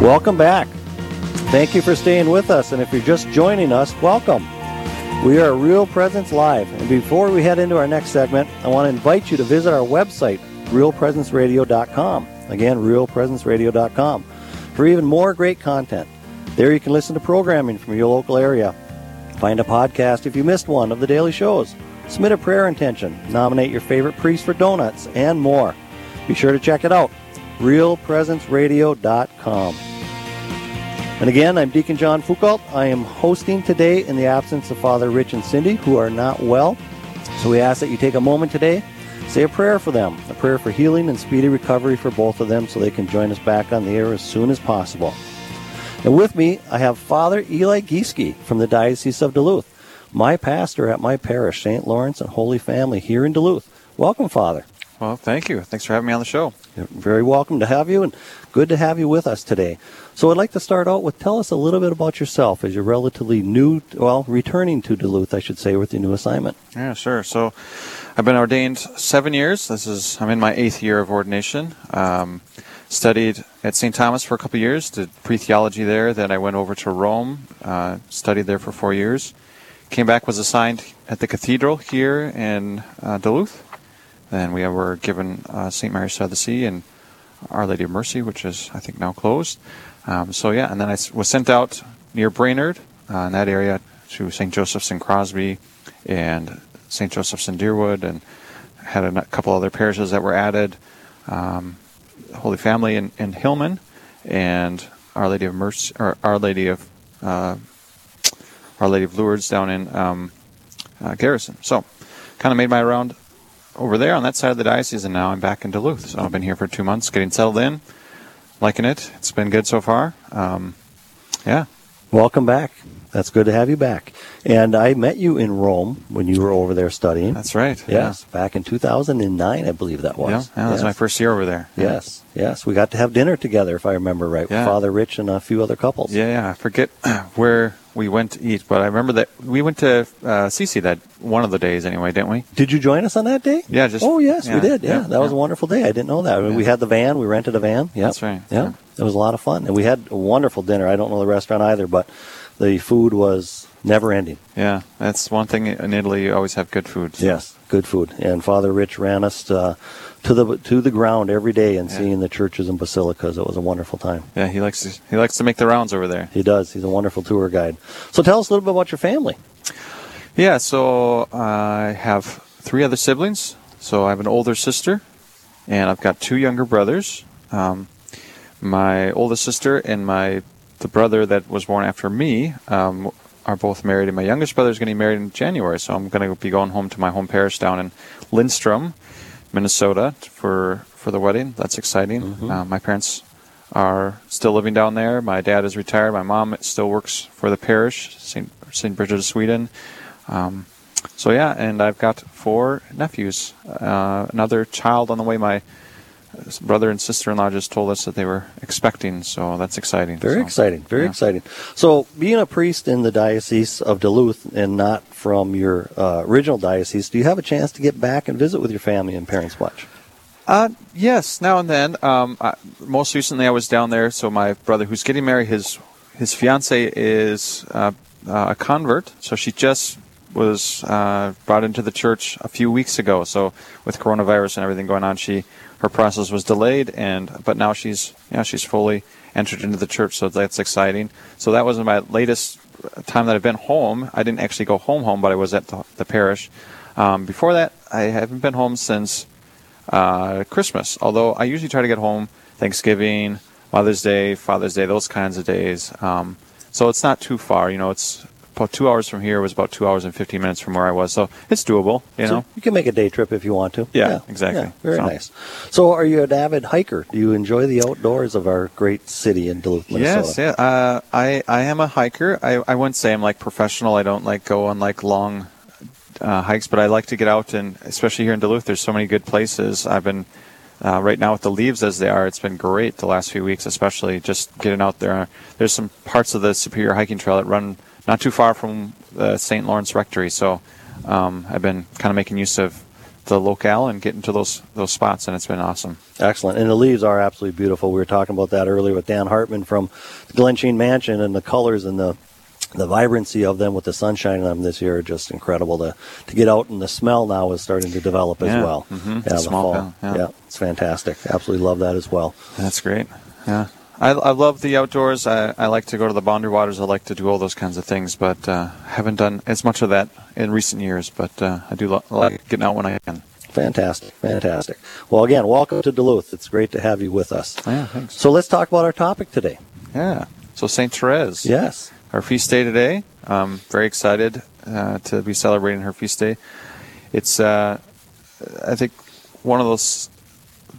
Welcome back. Thank you for staying with us, and if you're just joining us, welcome. We are Real Presence Live, and before we head into our next segment, I want to invite you to visit our website, realpresenceradio.com. Again, realpresenceradio.com, for even more great content. There you can listen to programming from your local area, find a podcast if you missed one of the daily shows, submit a prayer intention, nominate your favorite priest for donuts, and more. Be sure to check it out, realpresenceradio.com. And again, I'm Deacon John Foucault. I am hosting today in the absence of Father Rich and Cindy, who are not well. So we ask that you take a moment today, say a prayer for them, a prayer for healing and speedy recovery for both of them so they can join us back on the air as soon as possible. And with me, I have Father Eli Gieske from the Diocese of Duluth, my pastor at my parish, St. Lawrence and Holy Family here in Duluth. Welcome, Father. Well, thank you. Thanks for having me on the show. You're very welcome to have you and good to have you with us today. So I'd like to start out with tell us a little bit about yourself as you're relatively new, well, returning to Duluth, I should say, with your new assignment. Yeah, sure. So I've been ordained seven years. This is I'm in my eighth year of ordination. Um, studied at St. Thomas for a couple of years, did pre-theology there. Then I went over to Rome, uh, studied there for four years. Came back, was assigned at the cathedral here in uh, Duluth. Then we were given uh, St. Mary's of the Sea and Our Lady of Mercy, which is I think now closed. Um, so yeah, and then I was sent out near Brainerd uh, in that area to St. Joseph's in Crosby and St. Joseph's in Deerwood, and had a couple other parishes that were added. Um, Holy Family in, in, Hillman, and Our Lady of Mercy, or Our Lady of uh, Our Lady of Lourdes down in um, uh, Garrison. So, kind of made my round over there on that side of the diocese, and now I'm back in Duluth. So I've been here for two months, getting settled in liking it. It's been good so far. Um, yeah. Welcome back. That's good to have you back. And I met you in Rome when you were over there studying. That's right. Yes, yeah. back in 2009, I believe that was. Yeah, yeah that was my first year over there. Yeah. Yes, yes. We got to have dinner together, if I remember right, yeah. with Father Rich and a few other couples. Yeah, yeah. I forget where we went to eat, but I remember that we went to uh, Cece that one of the days anyway, didn't we? Did you join us on that day? Yeah, just. Oh yes, we did. Yeah, yeah that was a wonderful day. I didn't know that. We had the van. We rented a van. Yeah, that's right. Yeah, it was a lot of fun, and we had a wonderful dinner. I don't know the restaurant either, but the food was never ending. Yeah, that's one thing in Italy. You always have good food. So. Yes, good food. And Father Rich ran us. Uh, to the to the ground every day and yeah. seeing the churches and basilicas. It was a wonderful time. Yeah, he likes to, he likes to make the rounds over there. He does. He's a wonderful tour guide. So tell us a little bit about your family. Yeah, so I have three other siblings. So I have an older sister, and I've got two younger brothers. Um, my oldest sister and my the brother that was born after me um, are both married, and my youngest brother is going to be married in January. So I'm going to be going home to my home parish down in Lindstrom Minnesota for for the wedding. That's exciting. Mm-hmm. Uh, my parents are still living down there. My dad is retired. My mom still works for the parish, St. St. Bridget of Sweden. Um, so yeah, and I've got four nephews. Uh, another child on the way. My brother and sister-in-law just told us that they were expecting, so that's exciting. Very so, exciting, very yeah. exciting. So, being a priest in the diocese of Duluth and not from your uh, original diocese, do you have a chance to get back and visit with your family and parents much? Uh, yes, now and then. Um, I, most recently, I was down there. So my brother, who's getting married, his his fiance is uh, uh, a convert. So she just was uh, brought into the church a few weeks ago. So with coronavirus and everything going on, she her process was delayed, and but now she's yeah she's fully entered into the church, so that's exciting. So that was my latest time that I've been home. I didn't actually go home home, but I was at the, the parish. Um, before that, I haven't been home since uh, Christmas. Although I usually try to get home Thanksgiving, Mother's Day, Father's Day, those kinds of days. Um, so it's not too far. You know, it's about two hours from here was about two hours and 15 minutes from where I was. So it's doable, you so know. You can make a day trip if you want to. Yeah, yeah exactly. Yeah, very so. nice. So are you an avid hiker? Do you enjoy the outdoors of our great city in Duluth, Minnesota? Yes, yeah. Uh, I, I am a hiker. I, I wouldn't say I'm like professional. I don't like go on like long uh, hikes, but I like to get out and especially here in Duluth, there's so many good places. I've been uh, right now with the leaves as they are, it's been great the last few weeks, especially just getting out there. There's some parts of the Superior Hiking Trail that run not too far from the St. Lawrence Rectory. So um, I've been kind of making use of the locale and getting into those those spots, and it's been awesome. Excellent. And the leaves are absolutely beautiful. We were talking about that earlier with Dan Hartman from Glensheen Mansion, and the colors and the the vibrancy of them with the sunshine on them this year are just incredible to to get out and the smell now is starting to develop as Yeah. well. Mhm. Yeah, The fall. pal, yeah. it's fantastic. Absolutely love that as well. That's great. Yeah. I, I love the outdoors. I, I like to go to the boundary waters. I like to do all those kinds of things, but uh, haven't done as much of that in recent years. But uh, I do lo- like getting out when I can. Fantastic, fantastic. Well, again, welcome to Duluth. It's great to have you with us. Yeah, thanks. So let's talk about our topic today. Yeah. So Saint Therese. Yes. Our feast day today. Um, very excited uh, to be celebrating her feast day. It's, uh, I think, one of those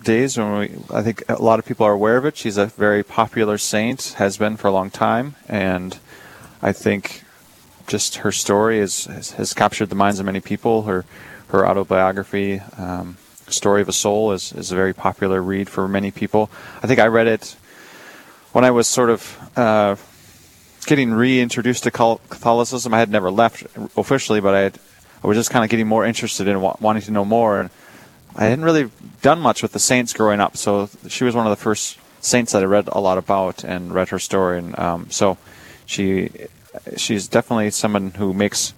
days when we, I think a lot of people are aware of it. She's a very popular saint, has been for a long time, and I think just her story is, has, has captured the minds of many people. Her her autobiography, um, "Story of a Soul," is is a very popular read for many people. I think I read it when I was sort of uh, getting reintroduced to Catholicism. I had never left officially, but I had, I was just kind of getting more interested in wa- wanting to know more. And I hadn't really done much with the saints growing up, so she was one of the first saints that I read a lot about and read her story. And um, so she she's definitely someone who makes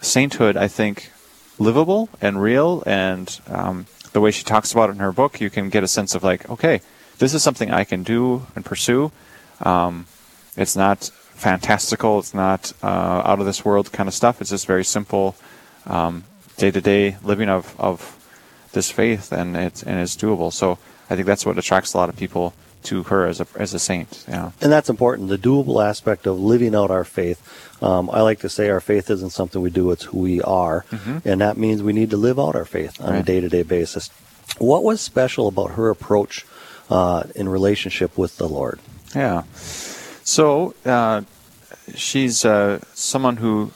sainthood, I think, livable and real. And um, the way she talks about it in her book, you can get a sense of like, okay, this is something I can do and pursue. Um, it's not fantastical. It's not uh, out of this world kind of stuff. It's just very simple, day to day living of, of this faith, and it's and it's doable. So I think that's what attracts a lot of people to her as a as a saint. Yeah. And that's important, the doable aspect of living out our faith. Um, I like to say our faith isn't something we do, it's who we are. And that means we need to live out our faith on a day to day basis. What was special about her approach uh, in relationship with the Lord? Yeah. So uh, she's uh, someone who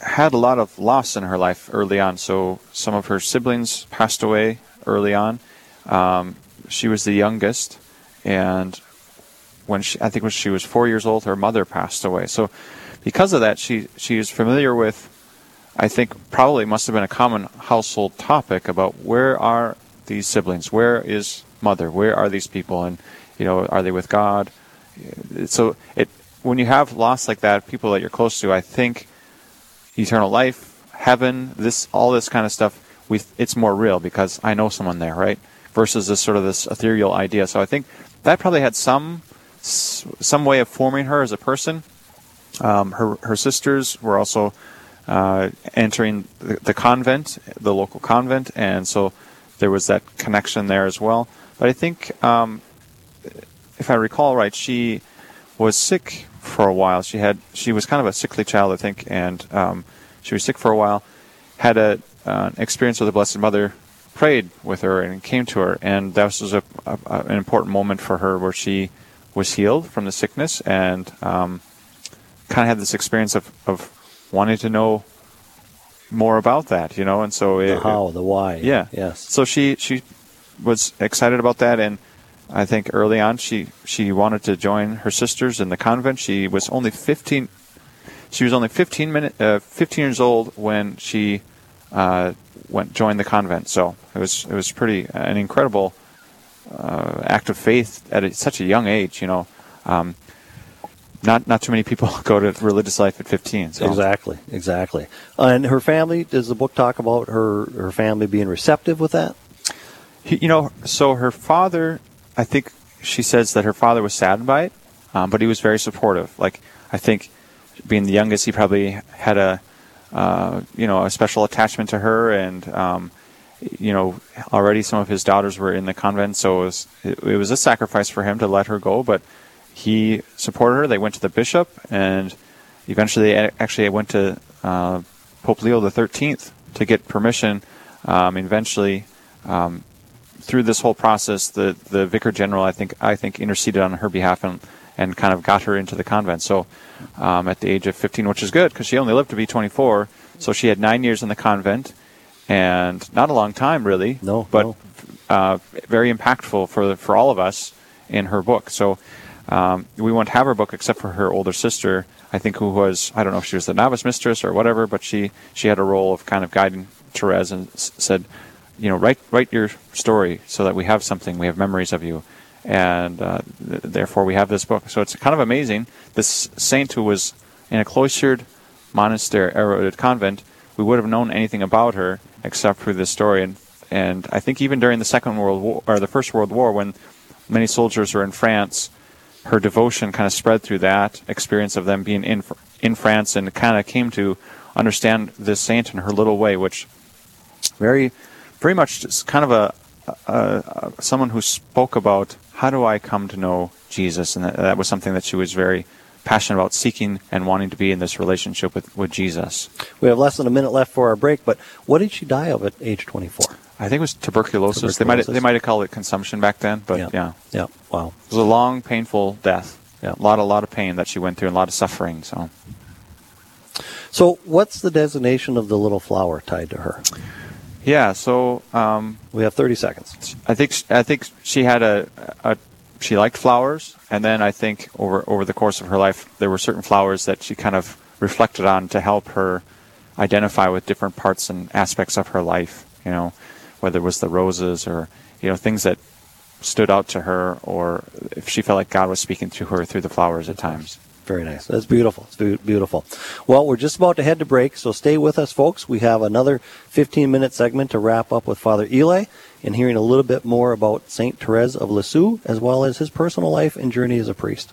had a lot of loss in her life early on. So some of her siblings passed away early on. Um, she was the youngest, and when she, I think when she was four years old, her mother passed away. So because of that, she she is familiar with. I think probably must have been a common household topic about where are these siblings? Where is mother? Where are these people? And you know, are they with God? So it when you have loss like that, people that you're close to, I think eternal life, heaven, this all this kind of stuff, we it's more real because I know someone there, right? Versus this sort of this ethereal idea. So I think that probably had some some way of forming her as a person. Um, her her sisters were also uh, entering the, the convent, the local convent, and so there was that connection there as well. But I think, um, if I recall right, she was sick for a while. She had she was kind of a sickly child, I think, and um, she was sick for a while. Had a uh, experience with the Blessed Mother, prayed with her, and came to her, and that was a, a, an important moment for her where she was healed from the sickness and um, kind of had this experience of, of wanting to know more about that, you know, and so The it, how, the why. yeah. Yes. So she she was excited about that, and I think early on she she wanted to join her sisters in the convent. She was only fifteen. She was only fifteen minute uh, fifteen years old when she uh, went joined the convent. So it was it was pretty an incredible uh, act of faith at a, such a young age. You know. Um, not not too many people go to religious life at 15. So. Exactly, exactly. And her family, does the book talk about her, her family being receptive with that? He, you know, so her father, I think she says that her father was saddened by it, um, but he was very supportive. Like, I think being the youngest, he probably had a, uh, you know, a special attachment to her, and um, you know, already some of his daughters were in the convent, so it was it, it was a sacrifice for him to let her go, but he supported her. They went to the bishop, and eventually they actually went to uh, Pope Leo the Thirteenth to get permission. Um, eventually, um, through this whole process, the the vicar general, I think, I think interceded on her behalf and and kind of got her into the convent. So, um, at the age of 15, which is good because she only lived to be 24, so she had nine years in the convent, and not a long time really. No, but no. uh, very impactful for for all of us in her book. So. Um, we won't have her book except for her older sister, I think, who was I don't know if she was the novice mistress or whatever, but she she had a role of kind of guiding Therese and s- said, you know, write write your story so that we have something, we have memories of you, and uh, th- therefore we have this book. So it's kind of amazing. This saint who was in a cloistered monastery, or convent, we would have known anything about her except through this story. And and I think even during the Second World War or the First World War, when many soldiers were in France, her devotion kind of spread through that experience of them being in in France, and kind of came to understand this saint in her little way, which very, very much just kind of a, a, a someone who spoke about how do I come to know Jesus, and that, that was something that she was very passionate about seeking and wanting to be in this relationship with, with Jesus. We have less than a minute left for our break, but what did she die of at age 24? I think it was tuberculosis. tuberculosis. They might they might have called it consumption back then, but yeah. yeah. Yeah. Wow. It was a long, painful death. Yeah. A lot, a lot of pain that she went through, and a lot of suffering. So. So, what's the designation of the little flower tied to her? Yeah. So. Um, we have 30 seconds. I think I think she had a, a she liked flowers, and then I think over over the course of her life, there were certain flowers that she kind of reflected on to help her identify with different parts and aspects of her life. You know, whether it was the roses or you know things that stood out to her, or if she felt like God was speaking to her through the flowers at times. Very nice. That's beautiful. It's beautiful. Well, we're just about to head to break, so stay with us, folks. We have another 15 minute segment to wrap up with Father Eli and hearing a little bit more about St. Therese of Lisieux, as well as his personal life and journey as a priest.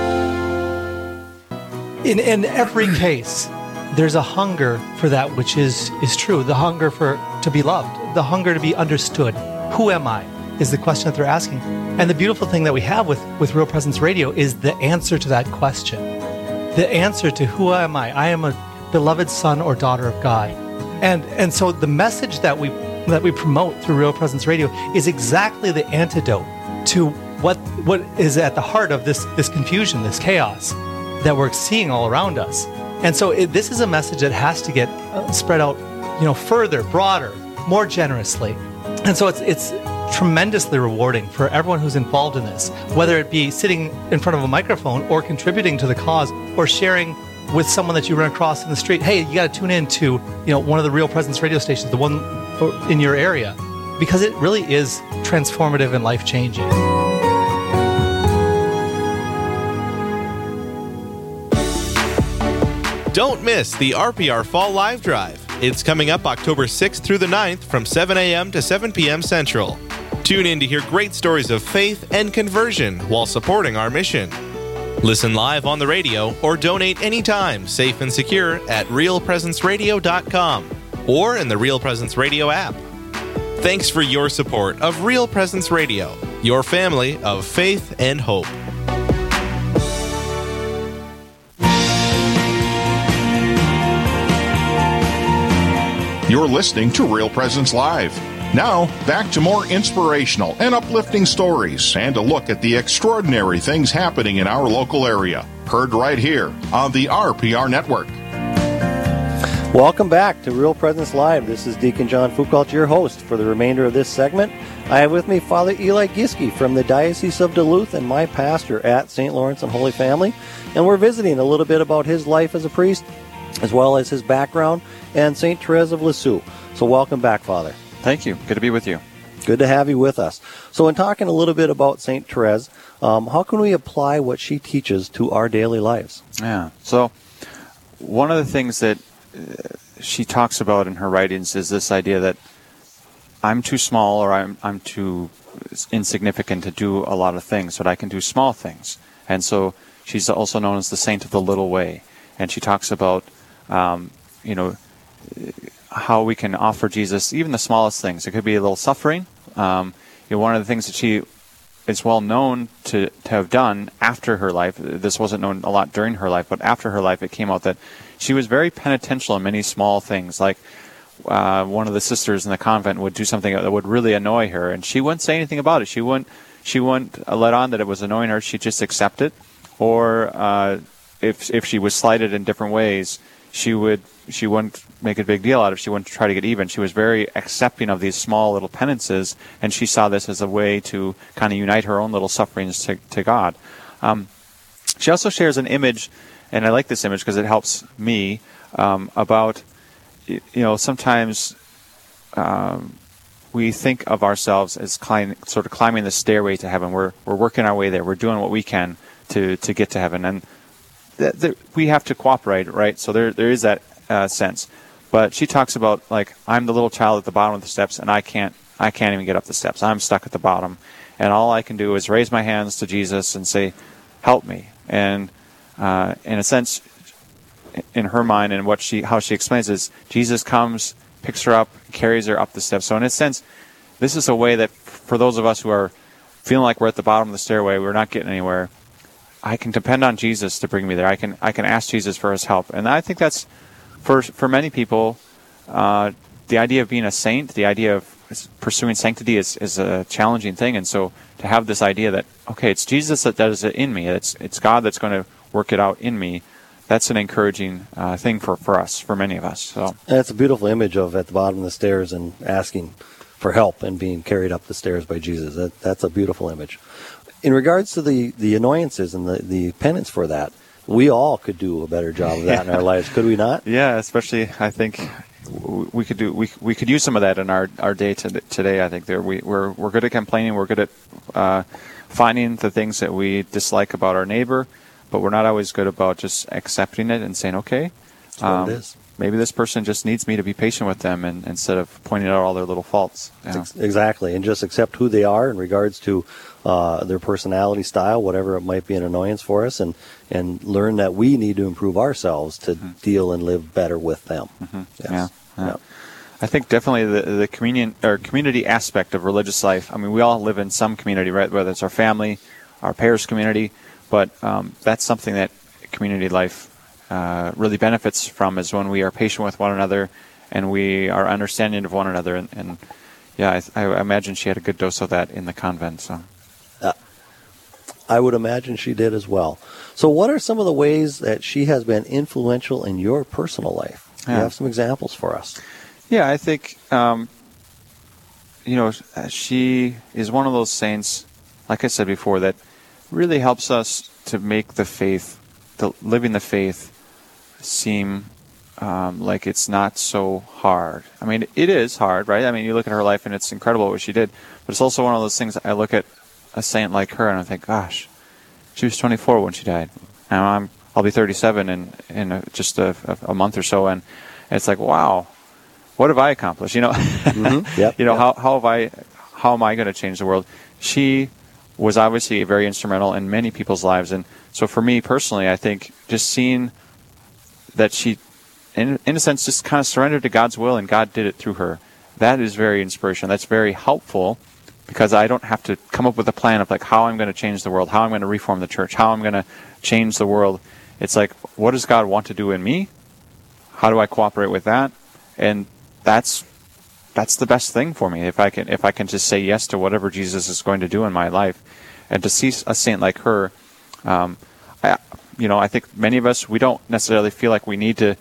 in, in every case, there's a hunger for that which is, is true, the hunger for to be loved, the hunger to be understood. Who am I? Is the question that they're asking. And the beautiful thing that we have with, with Real Presence Radio is the answer to that question. The answer to who am I? I am a beloved son or daughter of God. And and so the message that we that we promote through Real Presence Radio is exactly the antidote to what what is at the heart of this this confusion, this chaos that we're seeing all around us. And so it, this is a message that has to get uh, spread out, you know, further, broader, more generously. And so it's it's tremendously rewarding for everyone who's involved in this, whether it be sitting in front of a microphone or contributing to the cause or sharing with someone that you run across in the street. Hey, you got to tune in to, you know, one of the Real Presence radio stations, the one in your area, because it really is transformative and life-changing. Don't miss the RPR Fall Live Drive. It's coming up October 6th through the 9th from 7 a.m. to 7 p.m. Central. Tune in to hear great stories of faith and conversion while supporting our mission. Listen live on the radio or donate anytime, safe and secure, at realpresenceradio.com or in the Real Presence Radio app. Thanks for your support of Real Presence Radio, your family of faith and hope. You're listening to Real Presence Live. Now, back to more inspirational and uplifting stories and a look at the extraordinary things happening in our local area. Heard right here on the RPR Network. Welcome back to Real Presence Live. This is Deacon John Foucault, your host for the remainder of this segment. I have with me Father Eli Giske from the Diocese of Duluth and my pastor at St. Lawrence and Holy Family. And we're visiting a little bit about his life as a priest, as well as his background and St. Therese of Lisieux. So, welcome back, Father. Thank you. Good to be with you. Good to have you with us. So, in talking a little bit about St. Therese, um, how can we apply what she teaches to our daily lives? Yeah. So, one of the things that uh, she talks about in her writings is this idea that I'm too small or I'm, I'm too insignificant to do a lot of things, but I can do small things. And so, she's also known as the Saint of the Little Way. And she talks about, um, you know, how we can offer Jesus even the smallest things. It could be a little suffering. Um, you know, one of the things that she is well known to, to have done after her life, this wasn't known a lot during her life, but after her life, it came out that she was very penitential in many small things. Like uh, one of the sisters in the convent would do something that would really annoy her, and she wouldn't say anything about it. She wouldn't she wouldn't let on that it was annoying her. She'd just accept it, or uh, if if she was slighted in different ways, she would she wouldn't make a big deal out of. it. She wouldn't try to get even. She was very accepting of these small little penances, and she saw this as a way to kind of unite her own little sufferings to, to God. Um, she also shares an image, and I like this image because it helps me um, about you know sometimes um, we think of ourselves as climb, sort of climbing the stairway to heaven. We're we're working our way there. We're doing what we can to to get to heaven, and th- th- we have to cooperate, right? So there there is that uh, sense. But she talks about like I'm the little child at the bottom of the steps, and I can't I can't even get up the steps. I'm stuck at the bottom, and all I can do is raise my hands to Jesus and say, "Help me." And uh, in a sense, in her mind and what she how she explains is Jesus comes, picks her up, carries her up the steps. So in a sense, this is a way that for those of us who are feeling like we're at the bottom of the stairway, we're not getting anywhere. I can depend on Jesus to bring me there. I can I can ask Jesus for His help, and I think that's for for many people. Uh, the idea of being a saint, the idea of pursuing sanctity is, is a challenging thing, and so to have this idea that okay, it's Jesus that does it in me, it's it's God that's going to work it out in me that's an encouraging uh, thing for, for us, for many of us. So that's a beautiful image of at the bottom of the stairs and asking for help and being carried up the stairs by Jesus. That, that's a beautiful image. In regards to the, the annoyances and the, the penance for that, we all could do a better job of that in our lives, could we not? Yeah, especially I think we could do we, we could use some of that in our, our day to, today. I think there we we're we're good at complaining. We're good at uh, finding the things that we dislike about our neighbor but we're not always good about just accepting it and saying, okay, um, maybe this person just needs me to be patient with them and, instead of pointing out all their little faults. Ex- exactly, and just accept who they are in regards to uh, their personality style, whatever it might be an annoyance for us, and, and learn that we need to improve ourselves to mm-hmm. deal and live better with them. Mm-hmm. Yes. Yeah. yeah. yeah. I think definitely the the communion or community aspect of religious life. I mean, we all live in some community, right? Whether it's our family, our parish community, but um, that's something that community life uh, really benefits from is when we are patient with one another and we are understanding of one another. And, and yeah, I, I, imagine she had a good dose of that in the convent. So. Uh, I would imagine she did as well. So, what are some of the ways that she has been influential in your personal life? Yeah. You have some examples for us. Yeah, I think um, you know she is one of those saints, like I said before, that really helps us to make the faith, the living the faith, seem um, like it's not so hard. I mean, it is hard, right? I mean, you look at her life and it's incredible what she did, but it's also one of those things. I look at a saint like her and I think, gosh, she was 24 when she died. Now I'm I'll be 37 in in a, just a, a, month or so, and it's like, wow, what have I accomplished? You know, mm-hmm. yep, you know yep. how how have I how am I going to change the world? She was obviously very instrumental in many people's lives. And so for me personally, I think just seeing that she, in, in a sense, just kind of surrendered to God's will and God did it through her, that is very inspirational. That's very helpful because I don't have to come up with a plan of like how I'm going to change the world, how I'm going to reform the church, how I'm going to change the world. It's like, what does God want to do in me? How do I cooperate with that? And that's that's the best thing for me if I can if I can just say yes to whatever Jesus is going to do in my life, and to see a saint like her, um, I, you know, I think many of us we don't necessarily feel like we need to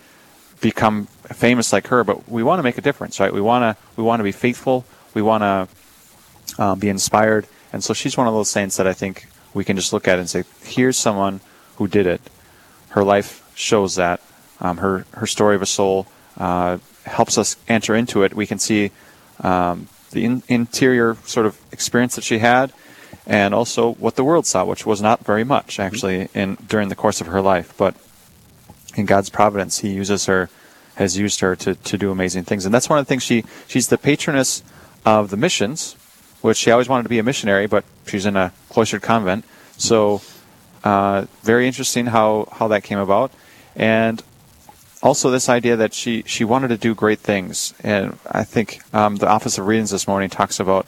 become famous like her, but we want to make a difference, right? We want to we want to be faithful, we want to uh, be inspired, and so she's one of those saints that I think we can just look at and say, here's someone who did it. Her life shows that. Um, her her story of a soul. Uh, helps us enter into it. We can see um, the in- interior sort of experience that she had, and also what the world saw, which was not very much actually in during the course of her life. But in God's providence, He uses her, has used her to, to do amazing things, and that's one of the things she she's the patroness of the missions, which she always wanted to be a missionary, but she's in a cloistered convent. So uh, very interesting how how that came about, and also this idea that she, she wanted to do great things. And I think um, the Office of Readings this morning talks about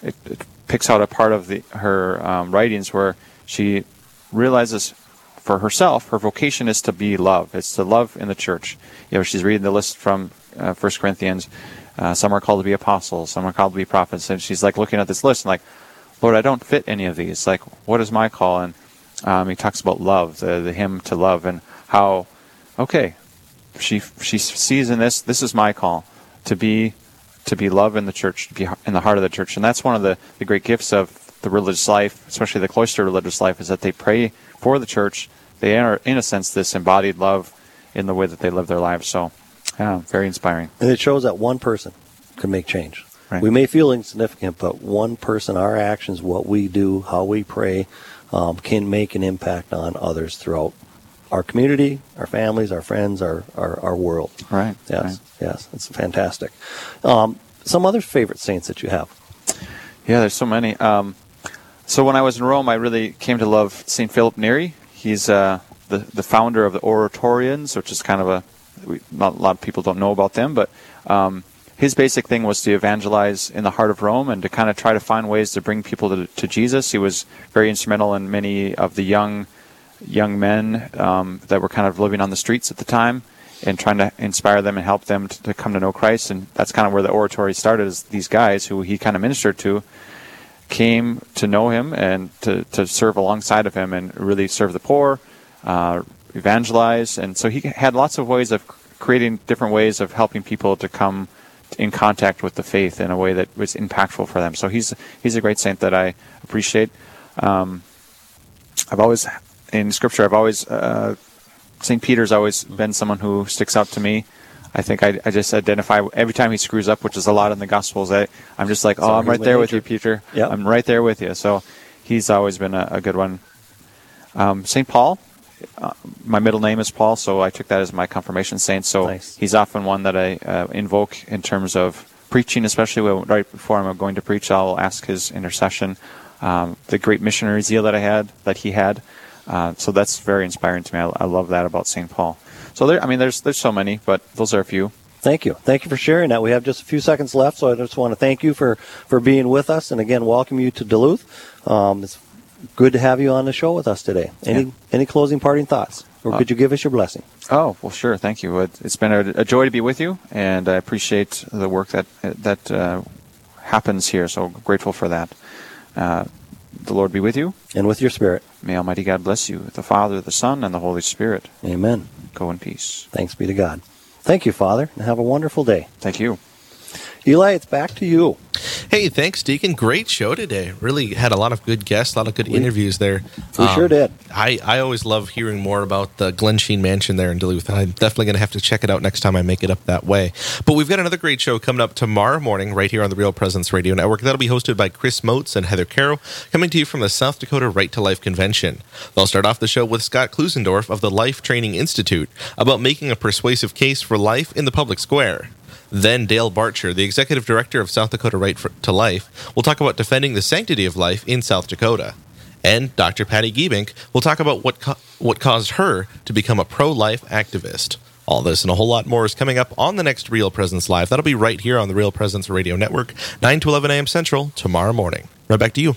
it, it picks out a part of the, her um, writings where she realizes for herself her vocation is to be love. It's to love in the church. You know, she's reading the list from uh, First Corinthians. Uh, some are called to be apostles, some are called to be prophets, and she's like looking at this list and like, Lord, I don't fit any of these. Like, what is my call? And um, he talks about love, the, the hymn to love, and how, okay, she she sees in this this is my call to be to be love in the church, to be in the heart of the church, and that's one of the, the great gifts of the religious life, especially the cloister religious life, is that they pray for the church. They are, in a sense, this embodied love in the way that they live their lives. So, yeah, very inspiring. And it shows that one person can make change. Right. We may feel insignificant, but one person, our actions, what we do, how we pray, um, can make an impact on others throughout our community, our families, our friends, our, our, our world. Right. Yes, right. yes, it's fantastic. Um, some other favorite saints that you have? Yeah, there's so many. Um, so when I was in Rome, I really came to love Saint Philip Neri. He's uh, the the founder of the Oratorians, which is kind of a we, not a lot of people don't know about them, but um, his basic thing was to evangelize in the heart of Rome and to kind of try to find ways to bring people to, to Jesus. He was very instrumental in many of the young young men um, that were kind of living on the streets at the time and trying to inspire them and help them to, to, come to know Christ. And that's kind of where the oratory started. Is these guys who he kind of ministered to came to know him and to, to serve alongside of him and really serve the poor, uh, evangelize. And so he had lots of ways of creating different ways of helping people to come in contact with the faith in a way that was impactful for them. So he's he's a great saint that I appreciate. Um, I've always in Scripture, I've always uh, Saint Peter's always been someone who sticks out to me. I think I, I just identify every time he screws up, which is a lot in the Gospels. I, I'm just like, oh, I'm right there with you, Peter. Yep. I'm right there with you. So he's always been a, a good one. Um, Saint Paul, uh, my middle name is Paul, so I took that as my confirmation saint. So Nice. he's often one that I uh, invoke in terms of preaching, especially when, right before I'm going to preach. I'll ask his intercession. Um, the great missionary zeal that I had, that he had. Uh, so that's very inspiring to me. I, I love that about St. Paul. So there, I mean, there's there's so many, but those are a few. Thank you. Thank you for sharing that. We have just a few seconds left, so I just want to thank you for, for being with us and again welcome you to Duluth. Um, it's good to have you on the show with us today. Any Yeah. any closing parting thoughts? Or Uh, could you give us your blessing? Oh well, sure. Thank you. It, it's been a, a joy to be with you, and I appreciate the work that that uh, happens here. So grateful for that. Uh, the Lord be with you. And with your spirit. May Almighty God bless you, the Father, the Son, and the Holy Spirit. Amen. Go in peace. Thanks be to God. Thank you, Father, and have a wonderful day. Thank you. Eli, it's back to you. Hey, thanks, Deacon. Great show today. Really had a lot of good guests, a lot of good interviews there. We sure um, did. I, I always love hearing more about the Glensheen Mansion there in Duluth. I'm definitely going to have to check it out next time I make it up that way. But we've got another great show coming up tomorrow morning right here on the Real Presence Radio Network. That'll be hosted by Chris Motes and Heather Carroll, coming to you from the South Dakota Right to Life Convention. They'll start off the show with Scott Klusendorf of the Life Training Institute about making a persuasive case for life in the public square. Then Dale Bartscher, the executive director of South Dakota Right for, to Life, will talk about defending the sanctity of life in South Dakota. And Dr. Patti Giebink will talk about what co- what caused her to become a pro-life activist. All this and a whole lot more is coming up on the next Real Presence Live. That'll be right here on the Real Presence Radio Network, 9 to 11 a.m. Central tomorrow morning. Right back to you.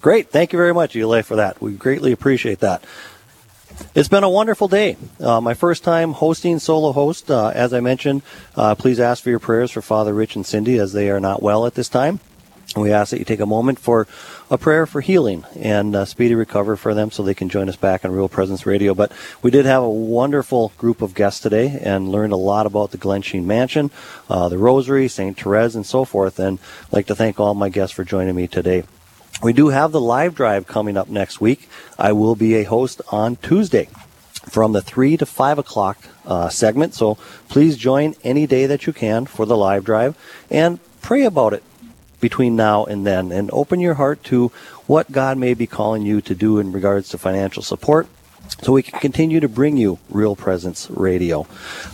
Great. Thank you very much, Eli, for that. We greatly appreciate that. It's been a wonderful day. Uh, my first time hosting solo host. Uh, as I mentioned, uh, please ask for your prayers for Father Rich and Cindy as they are not well at this time. We ask that you take a moment for a prayer for healing and uh, speedy recovery for them so they can join us back on Real Presence Radio. But we did have a wonderful group of guests today and learned a lot about the Glensheen Mansion, uh, the Rosary, St. Therese, and so forth. And I'd like to thank all my guests for joining me today. We do have the live drive coming up next week. I will be a host on Tuesday from the 3 to 5 o'clock uh, segment. So please join any day that you can for the live drive and pray about it between now and then and open your heart to what God may be calling you to do in regards to financial support so we can continue to bring you Real Presence Radio.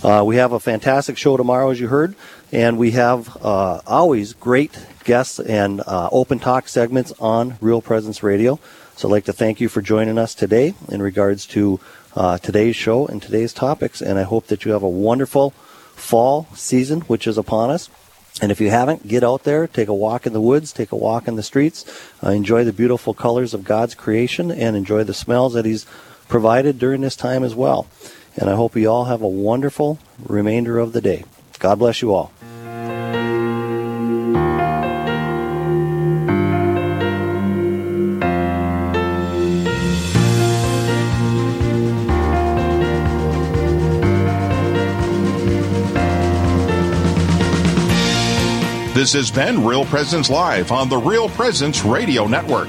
Uh, we have a fantastic show tomorrow, as you heard, and we have uh, always great guests and uh, open talk segments on Real Presence Radio. So I'd like to thank you for joining us today in regards to uh, today's show and today's topics, and I hope that you have a wonderful fall season, which is upon us. And if you haven't, get out there, take a walk in the woods, take a walk in the streets, uh, enjoy the beautiful colors of God's creation, and enjoy the smells that He's provided during this time as well. And I hope you all have a wonderful remainder of the day. God bless you all. This has been Real Presence Live on the Real Presence Radio Network.